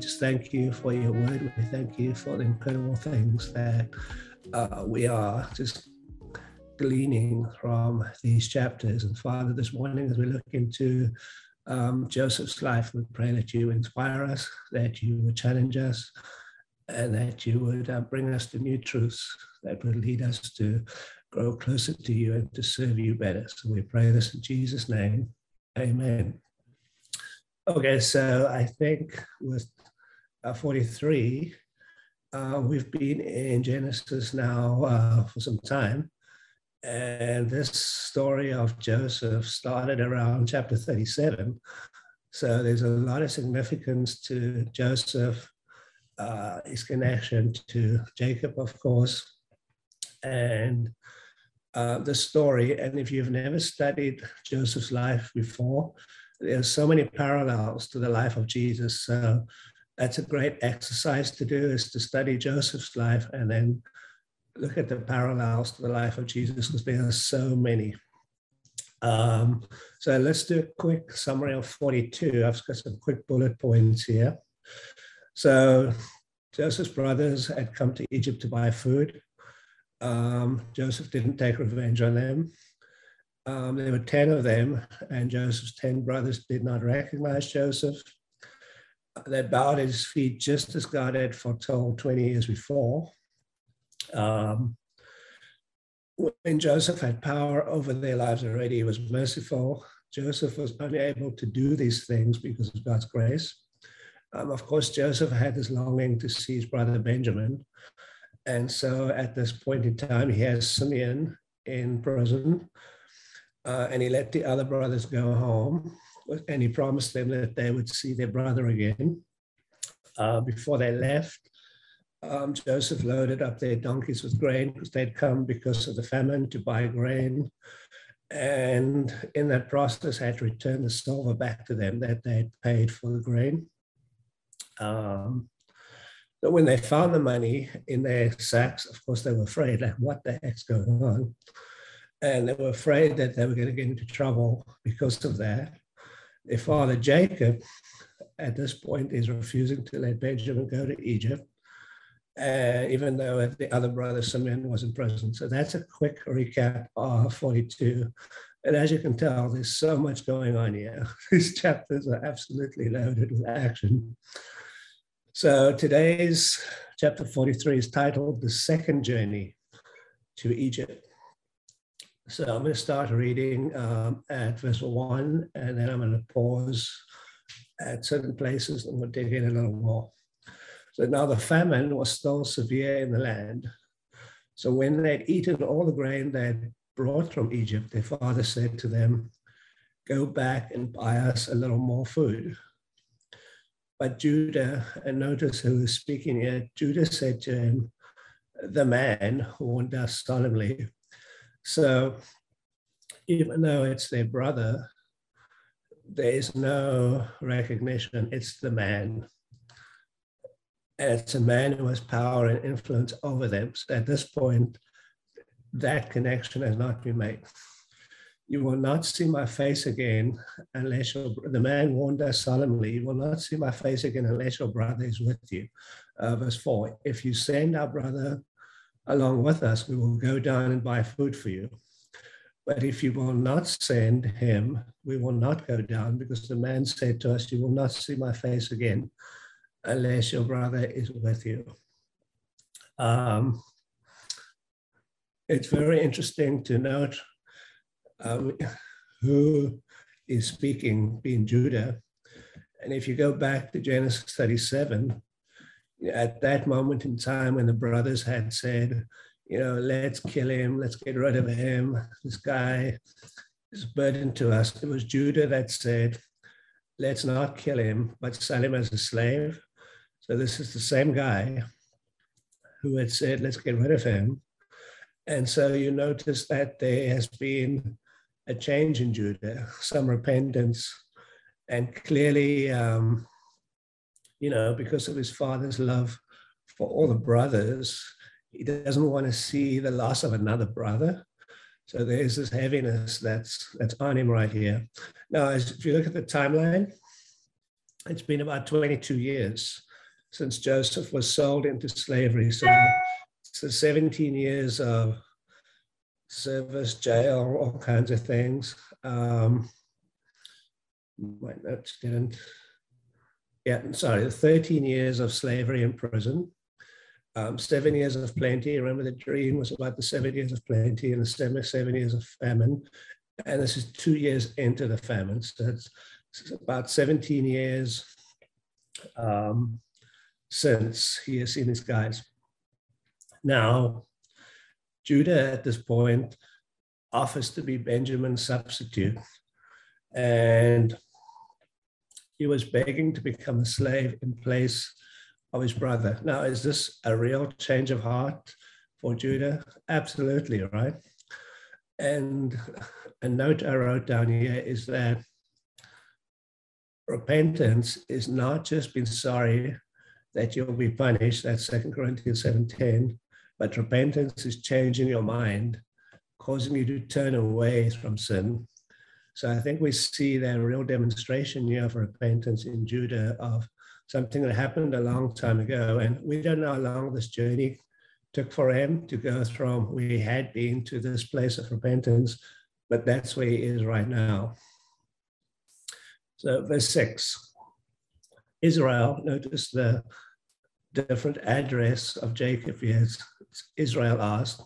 just thank you for your word. We thank you for the incredible things that uh, we are just gleaning from these chapters. And Father, this morning, as we look into um, Joseph's life, we pray that you inspire us, that you would challenge us, and that you would uh, bring us to new truths that would lead us to grow closer to you and to serve you better. So we pray this in Jesus' name. Amen. Okay, so I think with 43, uh, we've been in Genesis now uh, for some time. And this story of Joseph started around chapter 37. So there's a lot of significance to Joseph, uh, his connection to Jacob, of course, and uh, the story. And if you've never studied Joseph's life before, there's so many parallels to the life of Jesus. So that's a great exercise to do is to study Joseph's life and then look at the parallels to the life of Jesus because there are so many. Um, so let's do a quick summary of 42. I've got some quick bullet points here. So Joseph's brothers had come to Egypt to buy food. Um, Joseph didn't take revenge on them. Um, there were 10 of them, and Joseph's 10 brothers did not recognize Joseph. They bowed at his feet just as God had foretold 20 years before. Um, when Joseph had power over their lives already, he was merciful. Joseph was only able to do these things because of God's grace. Um, of course, Joseph had this longing to see his brother Benjamin. And so at this point in time, he has Simeon in prison, uh, and he let the other brothers go home. And he promised them that they would see their brother again. Uh, before they left, um, Joseph loaded up their donkeys with grain because they'd come because of the famine to buy grain. And in that process, had to return the silver back to them that they'd paid for the grain. Um, but when they found the money in their sacks, of course, they were afraid, like, what the heck's going on? And they were afraid that they were going to get into trouble because of that. Their father, Jacob, at this point, is refusing to let Benjamin go to Egypt uh, even though the other brother Simeon wasn't present. So that's a quick recap of 42. And as you can tell, there's so much going on here. These chapters are absolutely loaded with action. So today's chapter 43 is titled The Second Journey to Egypt. So I'm going to start reading um, at verse 1, and then I'm going to pause at certain places and we'll dig in a little more. So now the famine was still severe in the land. So when they'd eaten all the grain they had brought from Egypt, their father said to them, Go back and buy us a little more food. But Judah, and notice who is speaking here, Judah said to him, The man warned us solemnly. So even though it's their brother, there is no recognition, it's the man and it's a man who has power and influence over them. So at this point, that connection has not been made. You will not see my face again unless your, the man warned us solemnly, you will not see my face again unless your brother is with you. Uh, verse 4 If you send our brother along with us, we will go down and buy food for you. But if you will not send him, we will not go down because the man said to us, You will not see my face again unless your brother is with you. Um, it's very interesting to note um, who is speaking, being Judah. And if you go back to Genesis 37, at that moment in time when the brothers had said, you know, let's kill him, let's get rid of him, this guy is a burden to us. It was Judah that said, let's not kill him, but sell him as a slave. So this is the same guy who had said, let's get rid of him. And so you notice that there has been a change in Judah, some repentance, and clearly, um, you know, because of his father's love for all the brothers, he doesn't want to see the loss of another brother. So there's this heaviness that's that's on him right here. Now, as, if you look at the timeline, it's been about 22 years since Joseph was sold into slavery. So, so 17 years of service, jail, all kinds of things. Um, my notes didn't. Yeah, sorry, 13 years of slavery in prison. Um, seven years of plenty. Remember, the dream was about the seven years of plenty and the seven, seven years of famine. And this is two years into the famine. So it's, it's about 17 years um, since he has seen his guys. Now, Judah at this point offers to be Benjamin's substitute. And he was begging to become a slave in place of his brother. Now, is this a real change of heart for Judah? Absolutely, right? And a note I wrote down here is that repentance is not just being sorry that you'll be punished, that's Second Corinthians 7.10, but repentance is changing your mind, causing you to turn away from sin. So I think we see that real demonstration here of repentance in Judah of something that happened a long time ago. And we don't know how long this journey took for him to go from where he had been to this place of repentance, but that's where he is right now. So, verse six Israel, notice the different address of Jacob. here. Israel asked,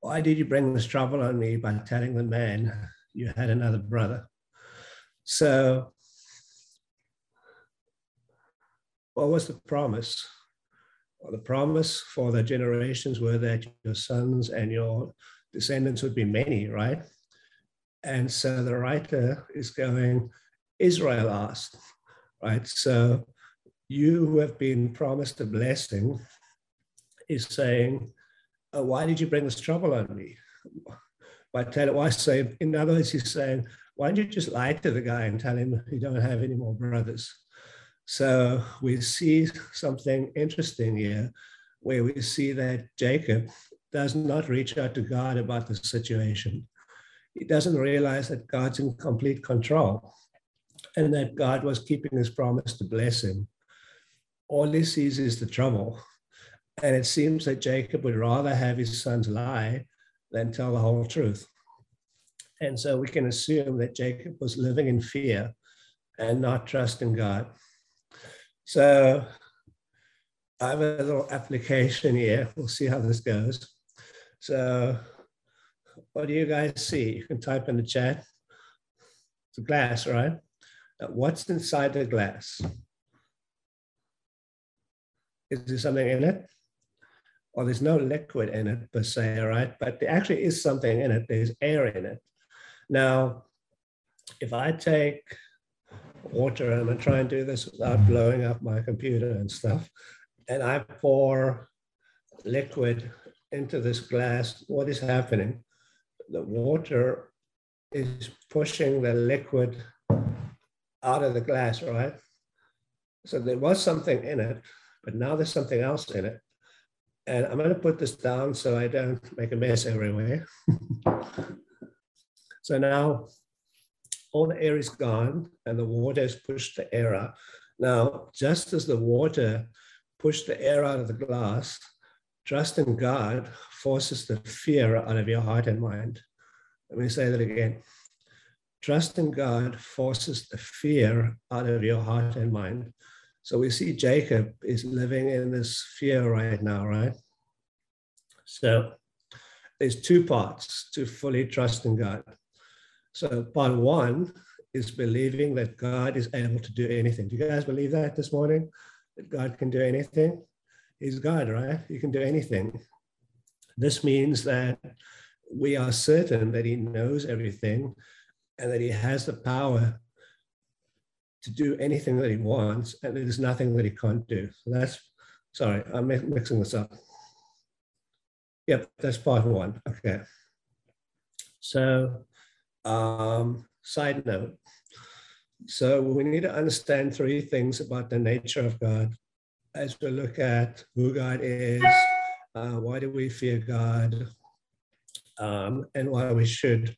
Why did you bring this trouble on me by telling the man you had another brother? So, what was the promise? Well, the promise for the generations were that your sons and your descendants would be many, right? And so the writer is going, Israel asked, right? So you who have been promised a blessing is saying, oh, why did you bring this trouble on me? By telling, why say, in other words, he's saying, why don't you just lie to the guy and tell him you don't have any more brothers? So we see something interesting here where we see that Jacob does not reach out to God about the situation. He doesn't realize that God's in complete control and that God was keeping his promise to bless him. All he sees is the trouble. And it seems that Jacob would rather have his sons lie than tell the whole truth. And so we can assume that Jacob was living in fear and not trusting God. So I have a little application here. We'll see how this goes. So what do you guys see? You can type in the chat. It's a glass, right? What's inside the glass? Is there something in it? Well, there's no liquid in it per se, right? But there actually is something in it. There's air in it. Now, if I take water. and I'm try and do this without blowing up my computer and stuff. And I pour liquid into this glass. What is happening? The water is pushing the liquid out of the glass, right? So there was something in it, but now there's something else in it. And I'm going to put this down so I don't make a mess everywhere. so now all the air is gone and the water has pushed the air out. Now, just as the water pushed the air out of the glass, trust in God forces the fear out of your heart and mind. Let me say that again. Trust in God forces the fear out of your heart and mind. So we see Jacob is living in this fear right now, right? So there's two parts to fully trust in God. So part one is believing that God is able to do anything. Do you guys believe that this morning? that God can do anything? He's God, right? He can do anything. This means that we are certain that He knows everything and that He has the power to do anything that He wants, and there's nothing that He can't do. So that's, sorry, I'm mixing this up. Yep, that's part one. Okay. So, um, side note. So we need to understand three things about the nature of God as we look at who God is, uh, why do we fear God, um, and why we should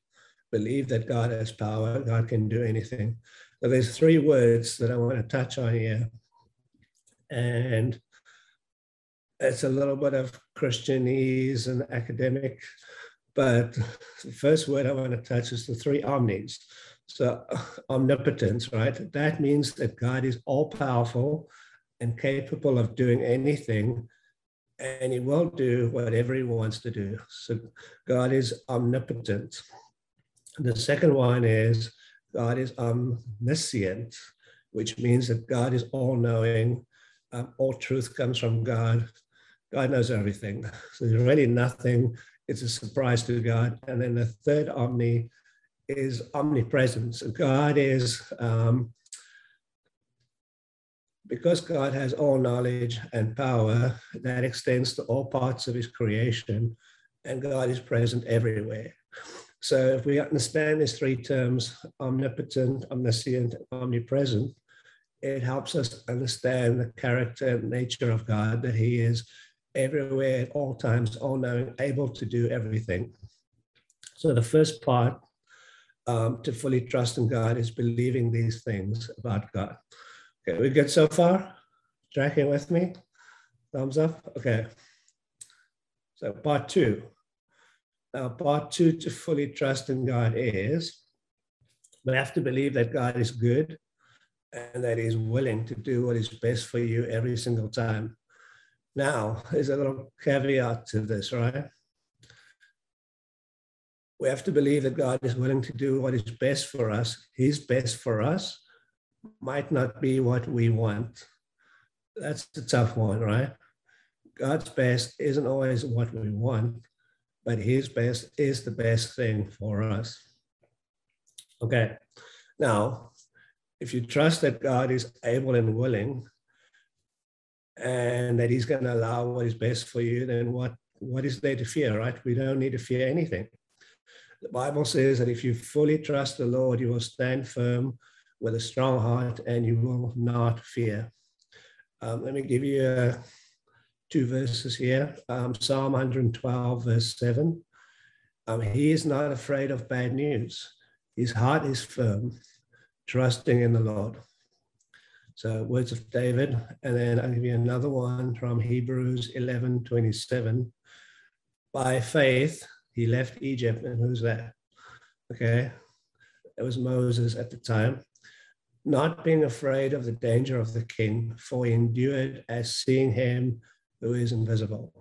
believe that God has power, God can do anything. There's three words that I want to touch on here. And it's a little bit of Christianese and academic, but the first word I want to touch is the three omnis. So omnipotence, right? That means that God is all powerful and capable of doing anything, and he will do whatever he wants to do. So God is omnipotent. The second one is God is omniscient, which means that God is all knowing. Um, all truth comes from God. God knows everything. So there's really nothing, it's a surprise to God. And then the third omni is omnipresence. God is, um, because God has all knowledge and power, that extends to all parts of his creation, and God is present everywhere. So if we understand these three terms, omnipotent, omniscient, omnipresent, it helps us understand the character and nature of God, that he is everywhere at all times, all knowing, able to do everything. So the first part um, to fully trust in God is believing these things about God. Okay, we good so far? Tracking with me? Thumbs up? Okay. So part two, now, part two to fully trust in God is we have to believe that God is good and that He's willing to do what is best for you every single time. Now, there's a little caveat to this, right? We have to believe that God is willing to do what is best for us. His best for us might not be what we want. That's a tough one, right? God's best isn't always what we want but his best is the best thing for us. Okay, now, if you trust that God is able and willing and that he's going to allow what is best for you, then what, what is there to fear, right? We don't need to fear anything. The Bible says that if you fully trust the Lord, you will stand firm with a strong heart and you will not fear. Um, let me give you a two verses here. Um, Psalm 112, verse 7. Um, he is not afraid of bad news. His heart is firm, trusting in the Lord. So, words of David. And then I'll give you another one from Hebrews 11, 27. By faith, he left Egypt. And who's that? Okay. It was Moses at the time not being afraid of the danger of the king, for he endured as seeing him who is invisible.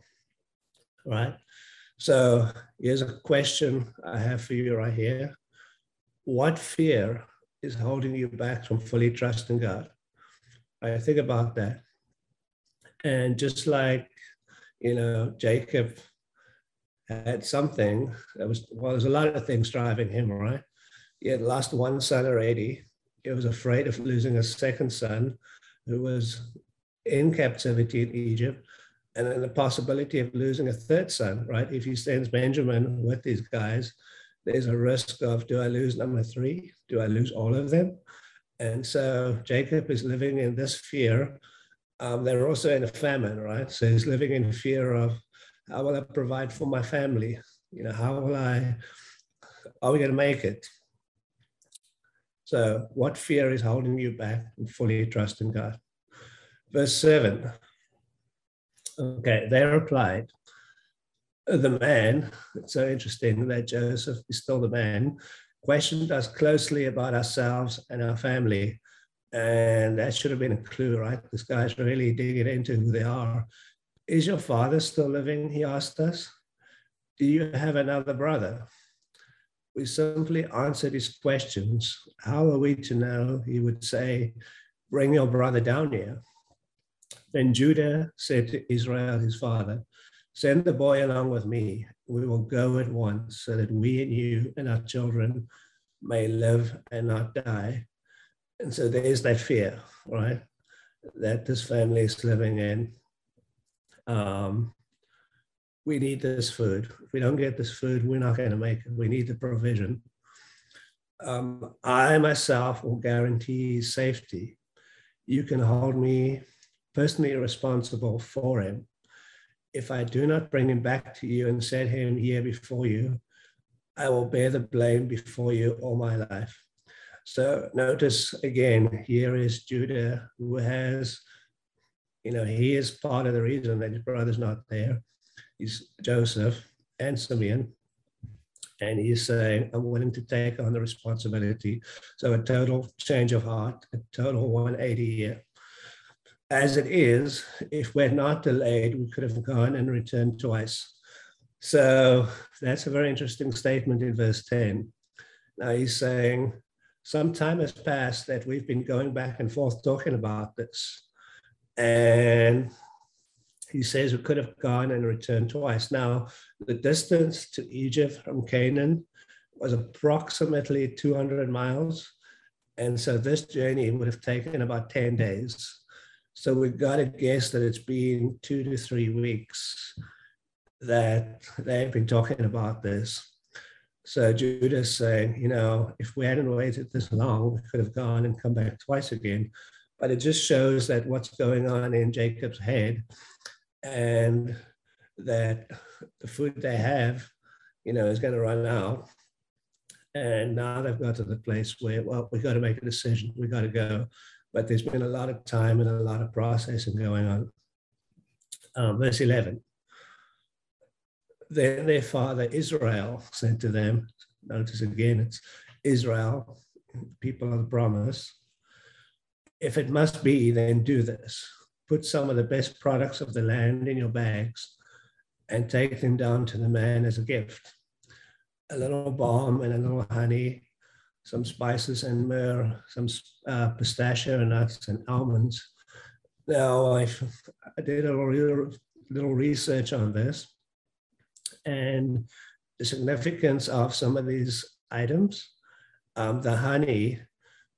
Right? So here's a question I have for you right here. What fear is holding you back from fully trusting God? I think about that. And just like, you know, Jacob had something that was, well, there's a lot of things driving him, right? He had lost one son already. He was afraid of losing a second son who was in captivity in Egypt and then the possibility of losing a third son, right? If he sends Benjamin with these guys, there's a risk of do I lose number three? Do I lose all of them? And so Jacob is living in this fear. Um, they're also in a famine, right? So he's living in fear of how will I provide for my family? You know, how will I, are we going to make it? So, what fear is holding you back from fully trusting God? Verse 7 Okay, they replied, the man, it's so interesting that Joseph is still the man, questioned us closely about ourselves and our family. And that should have been a clue, right? This guy's really digging into who they are. Is your father still living? He asked us. Do you have another brother? We simply answered his questions. How are we to know? He would say, Bring your brother down here. Then Judah said to Israel, his father, Send the boy along with me. We will go at once so that we and you and our children may live and not die. And so there's that fear, right? That this family is living in. Um, we need this food. If we don't get this food, we're not going to make it. We need the provision. Um, I myself will guarantee safety. You can hold me personally responsible for him. If I do not bring him back to you and set him here before you, I will bear the blame before you all my life. So notice again, here is Judah who has, you know, he is part of the reason that his brother's not there. He's Joseph and Simeon. And he's saying, I'm willing to take on the responsibility. So a total change of heart, a total 180 here as it is, if we're not delayed, we could have gone and returned twice. So that's a very interesting statement in verse 10. Now he's saying, some time has passed that we've been going back and forth talking about this. And he says we could have gone and returned twice. Now, the distance to Egypt from Canaan was approximately 200 miles. And so this journey would have taken about 10 days. So we've got to guess that it's been two to three weeks that they've been talking about this. So Judah's saying, you know, if we hadn't waited this long, we could have gone and come back twice again. But it just shows that what's going on in Jacob's head and that the food they have, you know, is going to run out. And now they've got to the place where, well, we've got to make a decision. We've got to go but there's been a lot of time and a lot of processing going on. Um, verse 11. Then their father Israel said to them, notice again, it's Israel, people of the promise. If it must be, then do this. Put some of the best products of the land in your bags and take them down to the man as a gift. A little balm and a little honey some spices and myrrh, some uh, pistachio nuts and almonds. Now, I, I did a little, little research on this and the significance of some of these items. Um, the honey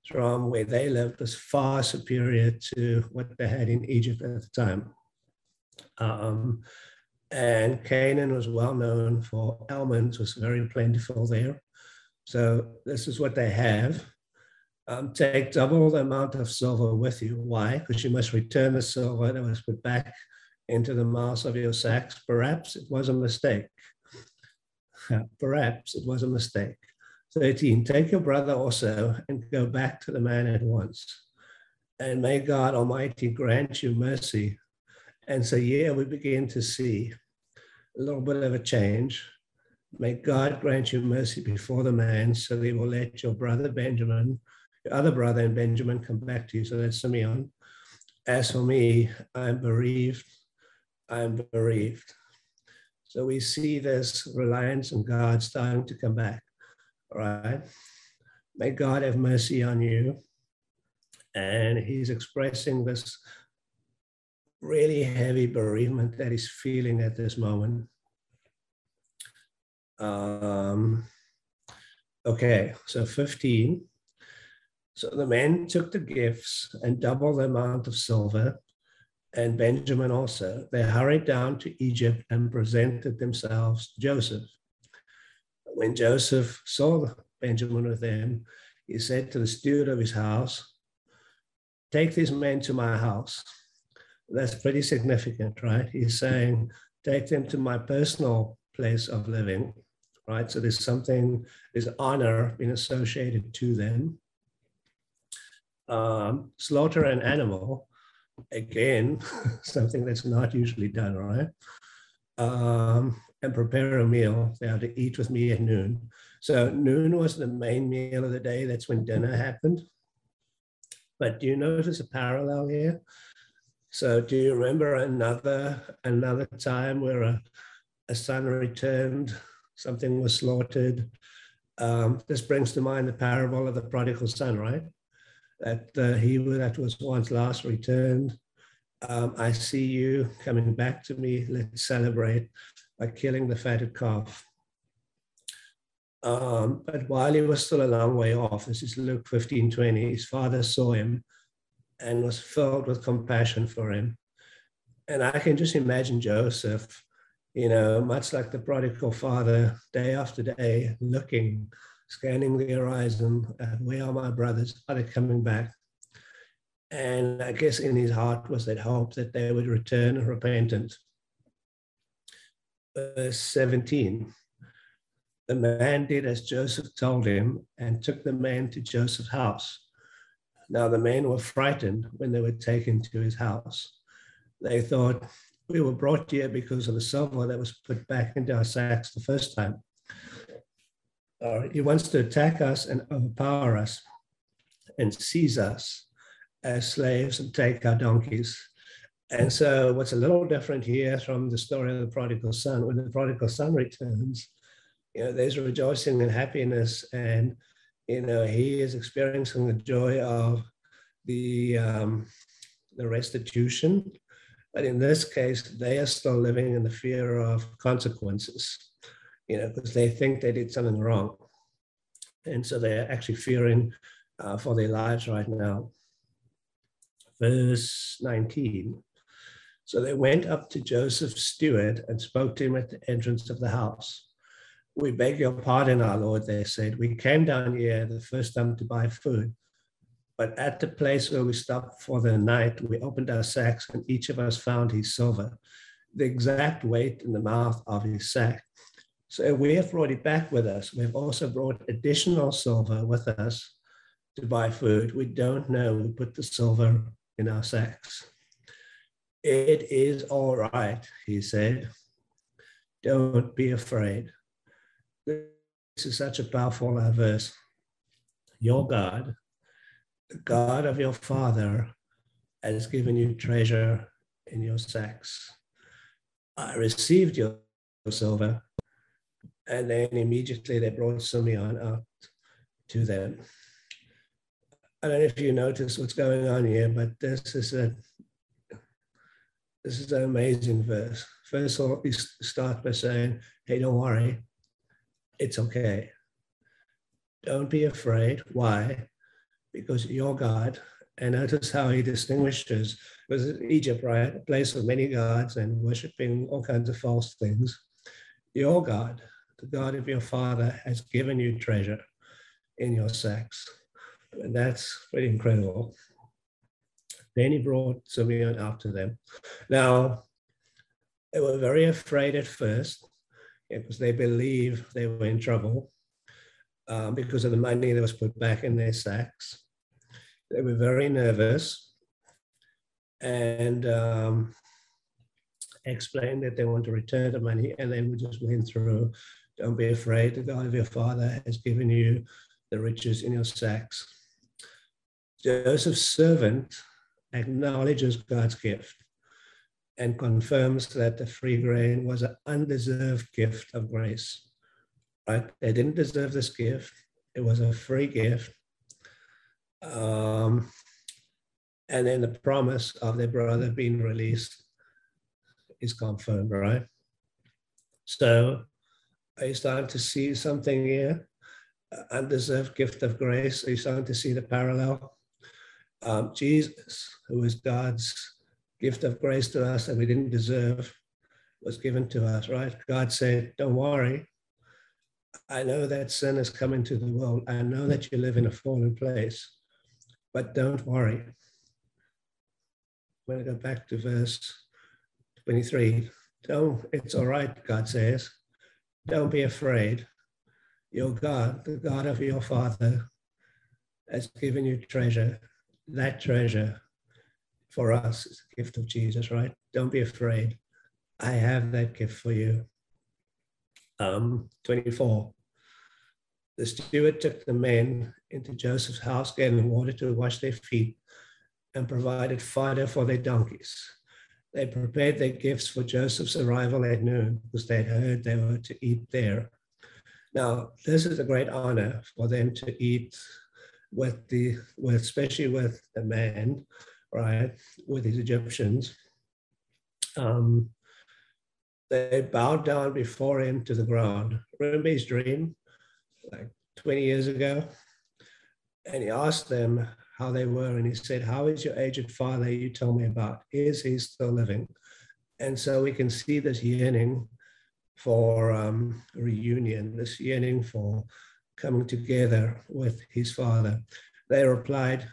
from where they lived was far superior to what they had in Egypt at the time. Um, and Canaan was well known for almonds, was very plentiful there. So this is what they have. Um, take double the amount of silver with you. Why? Because you must return the silver that was put back into the mass of your sacks. Perhaps it was a mistake. Perhaps it was a mistake. 13, take your brother also and go back to the man at once. And may God Almighty grant you mercy. And so, yeah, we begin to see a little bit of a change. May God grant you mercy before the man, so that he will let your brother Benjamin, your other brother and Benjamin, come back to you. So that's Simeon. As for me, I'm bereaved. I'm bereaved. So we see this reliance on God starting to come back. All right. May God have mercy on you. And he's expressing this really heavy bereavement that he's feeling at this moment. Um, okay, so 15. So the men took the gifts and double the amount of silver, and Benjamin also. They hurried down to Egypt and presented themselves to Joseph. When Joseph saw Benjamin with them, he said to the steward of his house, Take these men to my house. That's pretty significant, right? He's saying, Take them to my personal place of living right? So there's something, there's honor being associated to them. Um, slaughter an animal, again, something that's not usually done, right? Um, and prepare a meal. They have to eat with me at noon. So noon was the main meal of the day. That's when dinner happened. But do you notice a parallel here? So do you remember another another time where a, a son returned something was slaughtered. Um, this brings to mind the parable of the prodigal son, right? That uh, he that was once last returned um, I see you coming back to me. Let's celebrate by killing the fatted calf. Um, but while he was still a long way off, this is Luke 15 20, his father saw him and was filled with compassion for him. And I can just imagine Joseph, you know, much like the prodigal father, day after day, looking, scanning the horizon, uh, where are my brothers? Are they coming back? And I guess in his heart was that hope that they would return repentant. Verse 17 The man did as Joseph told him and took the man to Joseph's house. Now the men were frightened when they were taken to his house. They thought, We were brought here because of the silver that was put back into our sacks the first time. Uh, he wants to attack us and overpower us and seize us as slaves and take our donkeys. And so, what's a little different here from the story of the prodigal son, when the prodigal son returns, you know, there's rejoicing and happiness, and you know, he is experiencing the joy of the um, the restitution. But in this case, they are still living in the fear of consequences, you know, because they think they did something wrong, and so they're actually fearing uh, for their lives right now verse 19. So they went up to Joseph's steward and spoke to him at the entrance of the house. We beg your pardon, our Lord, they said. We came down here the first time to buy food. But at the place where we stopped for the night, we opened our sacks and each of us found his silver, the exact weight in the mouth of his sack. So we have brought it back with us. We've also brought additional silver with us to buy food. We don't know. We put the silver in our sacks. It is all right, he said. Don't be afraid. This is such a powerful verse. Your God, the God of your father, has given you treasure in your sacks. I received your silver, and then immediately they brought Simeon out to them. I don't know if you notice what's going on here, but this is a this is an amazing verse. First of all, we start by saying, "Hey, don't worry, it's okay. Don't be afraid. Why? Because you're God." And notice how he distinguishes was Egypt, right? A place of many gods and worshiping all kinds of false things. Your God, the God of your father, has given you treasure in your sacks and that's pretty incredible. Then he brought Simeon after them. Now, they were very afraid at first because they believed they were in trouble um, because of the money that was put back in their sacks. They were very nervous and um, explained that they want to return the money. And then we just went through don't be afraid, the God of your father has given you the riches in your sacks. Joseph's servant acknowledges God's gift and confirms that the free grain was an undeserved gift of grace. Right? They didn't deserve this gift. It was a free gift. Um, and then the promise of their brother being released is confirmed, right? So are starting to see something here? Undeserved gift of grace. Are you starting to see the parallel? um, Jesus, who is God's gift of grace to us that we didn't deserve, was given to us, right? God said, Don't worry. I know that sin has come into the world. I know that you live in a fallen place, but don't worry. When to go back to verse 23. Don't, it's all right, God says. Don't be afraid. Your God, the God of your father, has given you treasure that treasure for us is a gift of Jesus, right? Don't be afraid. I have that gift for you. Um, 24. The steward took the men into Joseph's house, gave them water to wash their feet, and provided fodder for their donkeys. They prepared their gifts for Joseph's arrival at noon because they had heard they were to eat there. Now, this is a great honor for them to eat with the with especially with the man right, with these Egyptians, um, they bowed down before him to the ground. Remember his dream, like 20 years ago? And he asked them how they were, and he said, How is your aged father you told me about? Is he still living? And so we can see this yearning for um, reunion, this yearning for coming together with his father. They replied,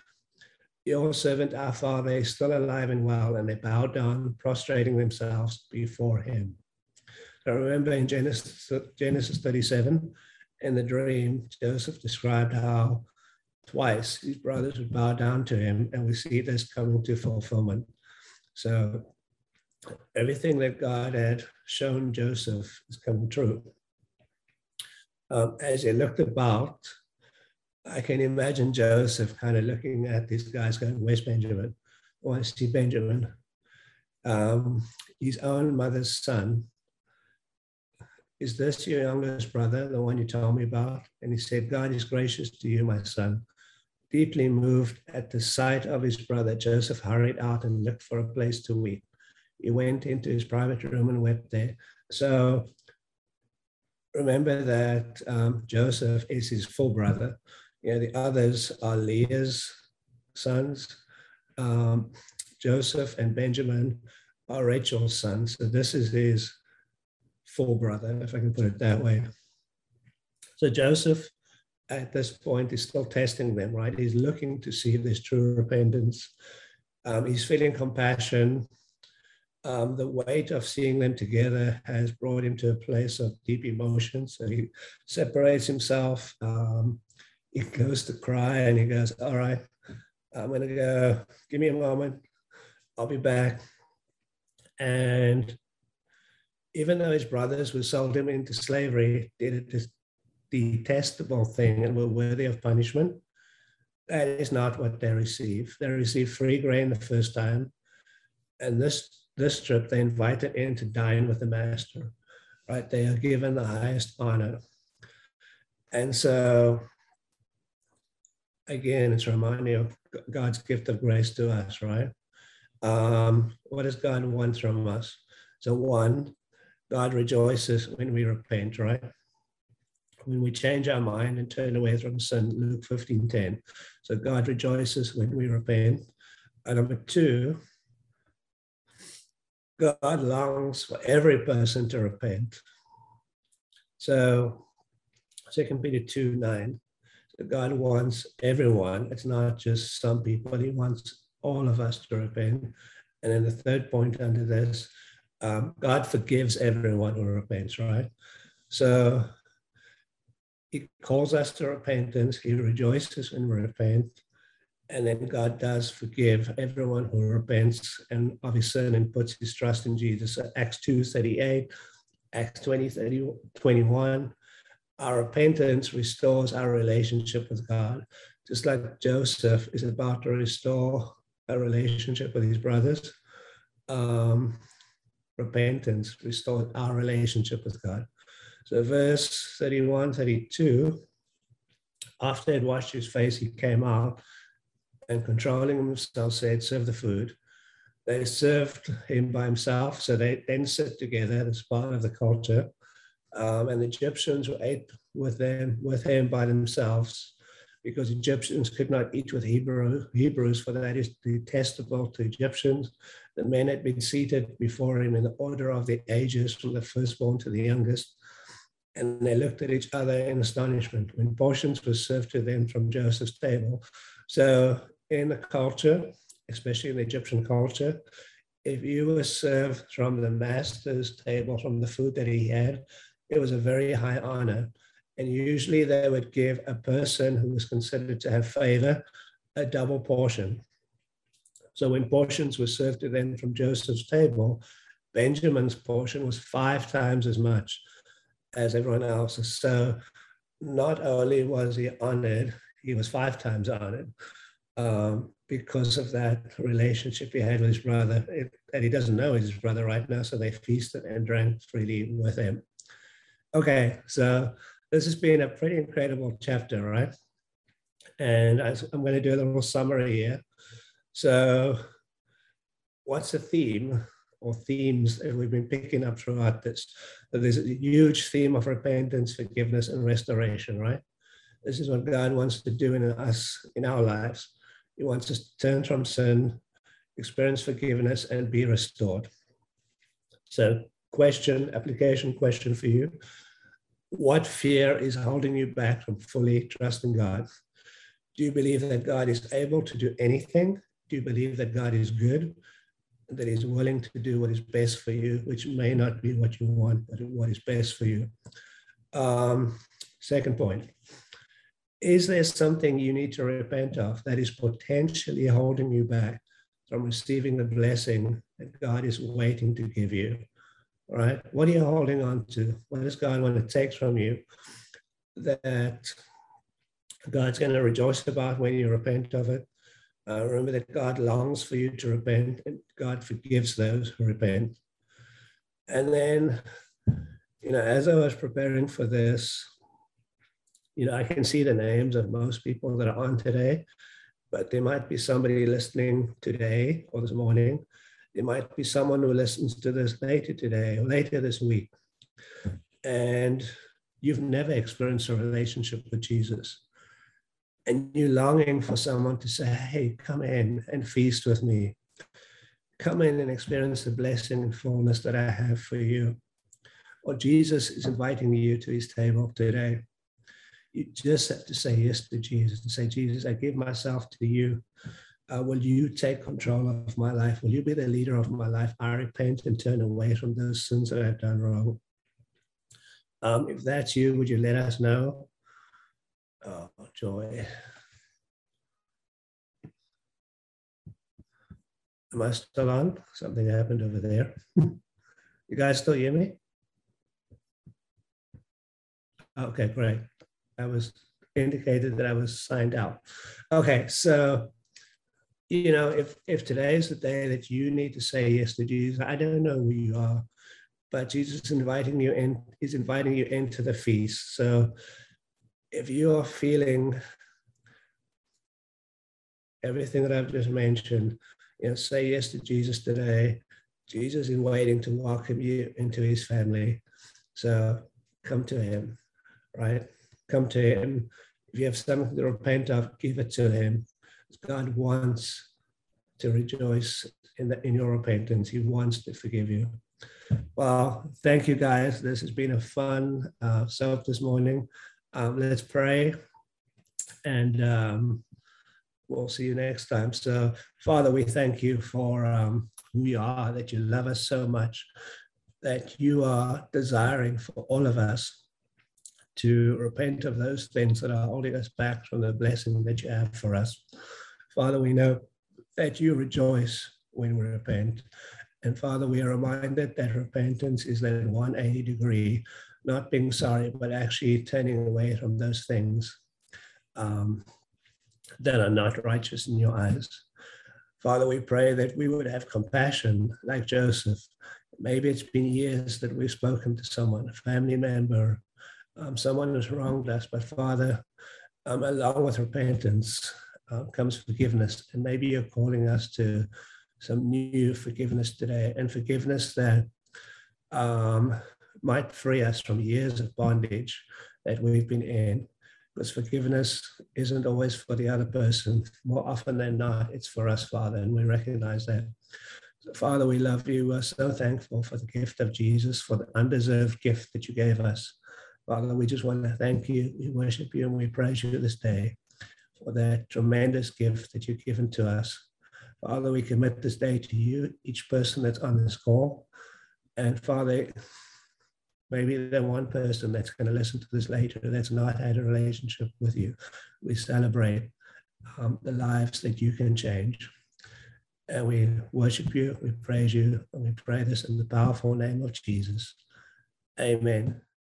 Your servant, our father, is still alive and well. And they bowed down, prostrating themselves before him. I remember in Genesis, Genesis 37, in the dream, Joseph described how twice his brothers would bow down to him, and we see this coming to fulfillment. So everything that God had shown Joseph is coming true. Um, as he looked about, I can imagine Joseph kind of looking at these guys going, Where's Benjamin? Is he Benjamin? Um, his own mother's son. Is this your youngest brother, the one you told me about? And he said, God is gracious to you, my son. Deeply moved at the sight of his brother, Joseph hurried out and looked for a place to weep he went into his private room and wept there. So remember that um, Joseph is his full brother. You know, the others are Leah's sons. Um, Joseph and Benjamin are Rachel's sons. So this is his full brother, if I can put it that way. So Joseph, at this point, is still testing them, right? He's looking to see if there's true repentance. Um, he's feeling compassion um, the weight of seeing them together has brought him to a place of deep emotion. So he separates himself. Um, he goes to cry and he goes, All right, I'm going to go, give me a moment. I'll be back. And even though his brothers were sold him into slavery, did a detestable thing and were worthy of punishment, that is not what they receive. They receive free grain the first time. And this this trip, they invited in to dine with the master, right? They are given the highest honor. And so, again, it's reminding of God's gift of grace to us, right? Um, what does God want from us? So, one, God rejoices when we repent, right? When we change our mind and turn away from sin, Luke 15 10. So, God rejoices when we repent. And number two, God longs for every person to repent. So, Second Peter 2 9, so God wants everyone. It's not just some people, He wants all of us to repent. And then the third point under this, um, God forgives everyone who repents, right? So, He calls us to repentance, He rejoices when we repent and then God does forgive everyone who repents and of his sin and puts his trust in Jesus. Acts 2 38, Acts 20 30, 21. Our repentance restores our relationship with God, just like Joseph is about to restore a relationship with his brothers. Um, repentance restored our relationship with God. So, verse 31 32, after he had washed his face, he came out and controlling himself said, serve the food. They served him by himself, so they then sit together as part of the culture. Um, and the Egyptians ate with them with him by themselves, because Egyptians could not eat with Hebrew, Hebrews, for that is detestable to Egyptians. The men had been seated before him in the order of the ages, from the firstborn to the youngest. And they looked at each other in astonishment when portions were served to them from Joseph's table. So in the culture, especially in the Egyptian culture, if you were served from the master's table, from the food that he had, it was a very high honor. And usually they would give a person who was considered to have favor a double portion. So when portions were served to them from Joseph's table, Benjamin's portion was five times as much as everyone else's. So not only was he honored, he was five times honored um, because of that relationship he had with his brother. It, and he doesn't know his brother right now, so they feasted and drank freely with him. Okay, so this has been a pretty incredible chapter, right? And I'm going to do a little summary here. So, what's the theme or themes that we've been picking up throughout this? There's a huge theme of repentance, forgiveness, and restoration, right? This is what God wants to do in us, in our lives. He wants us to turn from sin, experience forgiveness, and be restored. So, question, application question for you. What fear is holding you back from fully trusting God? Do you believe that God is able to do anything? Do you believe that God is good? That He's willing to do what is best for you, which may not be what you want, but what is best for you? Um, second point Is there something you need to repent of that is potentially holding you back from receiving the blessing that God is waiting to give you? right? What are you holding on to? What does God want to take from you that God's going to rejoice about when you repent of it? Uh, remember that God longs for you to repent, and God forgives those who repent. And then, you know, as I was preparing for this, you know, I can see the names of most people that are on today, but there might be somebody listening today or this morning there might be someone who listens to this later today or later this week, and you've never experienced a relationship with Jesus. And you're longing for someone to say, Hey, come in and feast with me. Come in and experience the blessing and fullness that I have for you. Or Jesus is inviting you to his table today. You just have to say yes to Jesus and say, Jesus, I give myself to you uh, will you take control of my life? Will you be the leader of my life? I repent and turn away from those sins that I've done wrong. Um, if that's you, would you let us know? Oh, joy. Am I still on? Something happened over there. you guys still hear me? Okay, great. I was indicated that I was signed out. Okay, so you know, if if today is the day that you need to say yes to Jesus, I don't know who you are, but Jesus is inviting you in. He's inviting you into the feast. So, if you are feeling everything that I've just mentioned, you know, say yes to Jesus today. Jesus is waiting to welcome you into His family. So, come to Him, right? Come to Him. If you have something to repent of, give it to Him God wants to rejoice in, the, in your repentance. He wants to forgive you. Well, thank you guys. This has been a fun uh, self this morning. Um, let's pray and um, we'll see you next time. So, Father, we thank you for um, who you are, that you love us so much, that you are desiring for all of us to repent of those things that are holding us back from the blessing that you have for us. Father, we know that you rejoice when we repent. And Father, we are reminded that repentance is that 180 degree, not being sorry, but actually turning away from those things um, that are not righteous in your eyes. Father, we pray that we would have compassion like Joseph. Maybe it's been years that we've spoken to someone, a family member, um, someone who's wronged us, but Father, um, along with repentance, uh, comes forgiveness. And maybe you're calling us to some new forgiveness today and forgiveness that um, might free us from years of bondage that we've been in. Because forgiveness isn't always for the other person. More often than not, it's for us, Father, and we recognize that. So, Father, we love you. We're so thankful for the gift of Jesus, for the undeserved gift that you gave us. Father, we just want to thank you. We worship you and we praise you this day for that tremendous gift that you've given to us. Father, we commit this day to you, each person that's on this call. And Father, maybe the one person that's going to listen to this later that's not had a relationship with you. We celebrate um, the lives that you can change. And we worship you, we praise you, and we pray this in the powerful name of Jesus. Amen.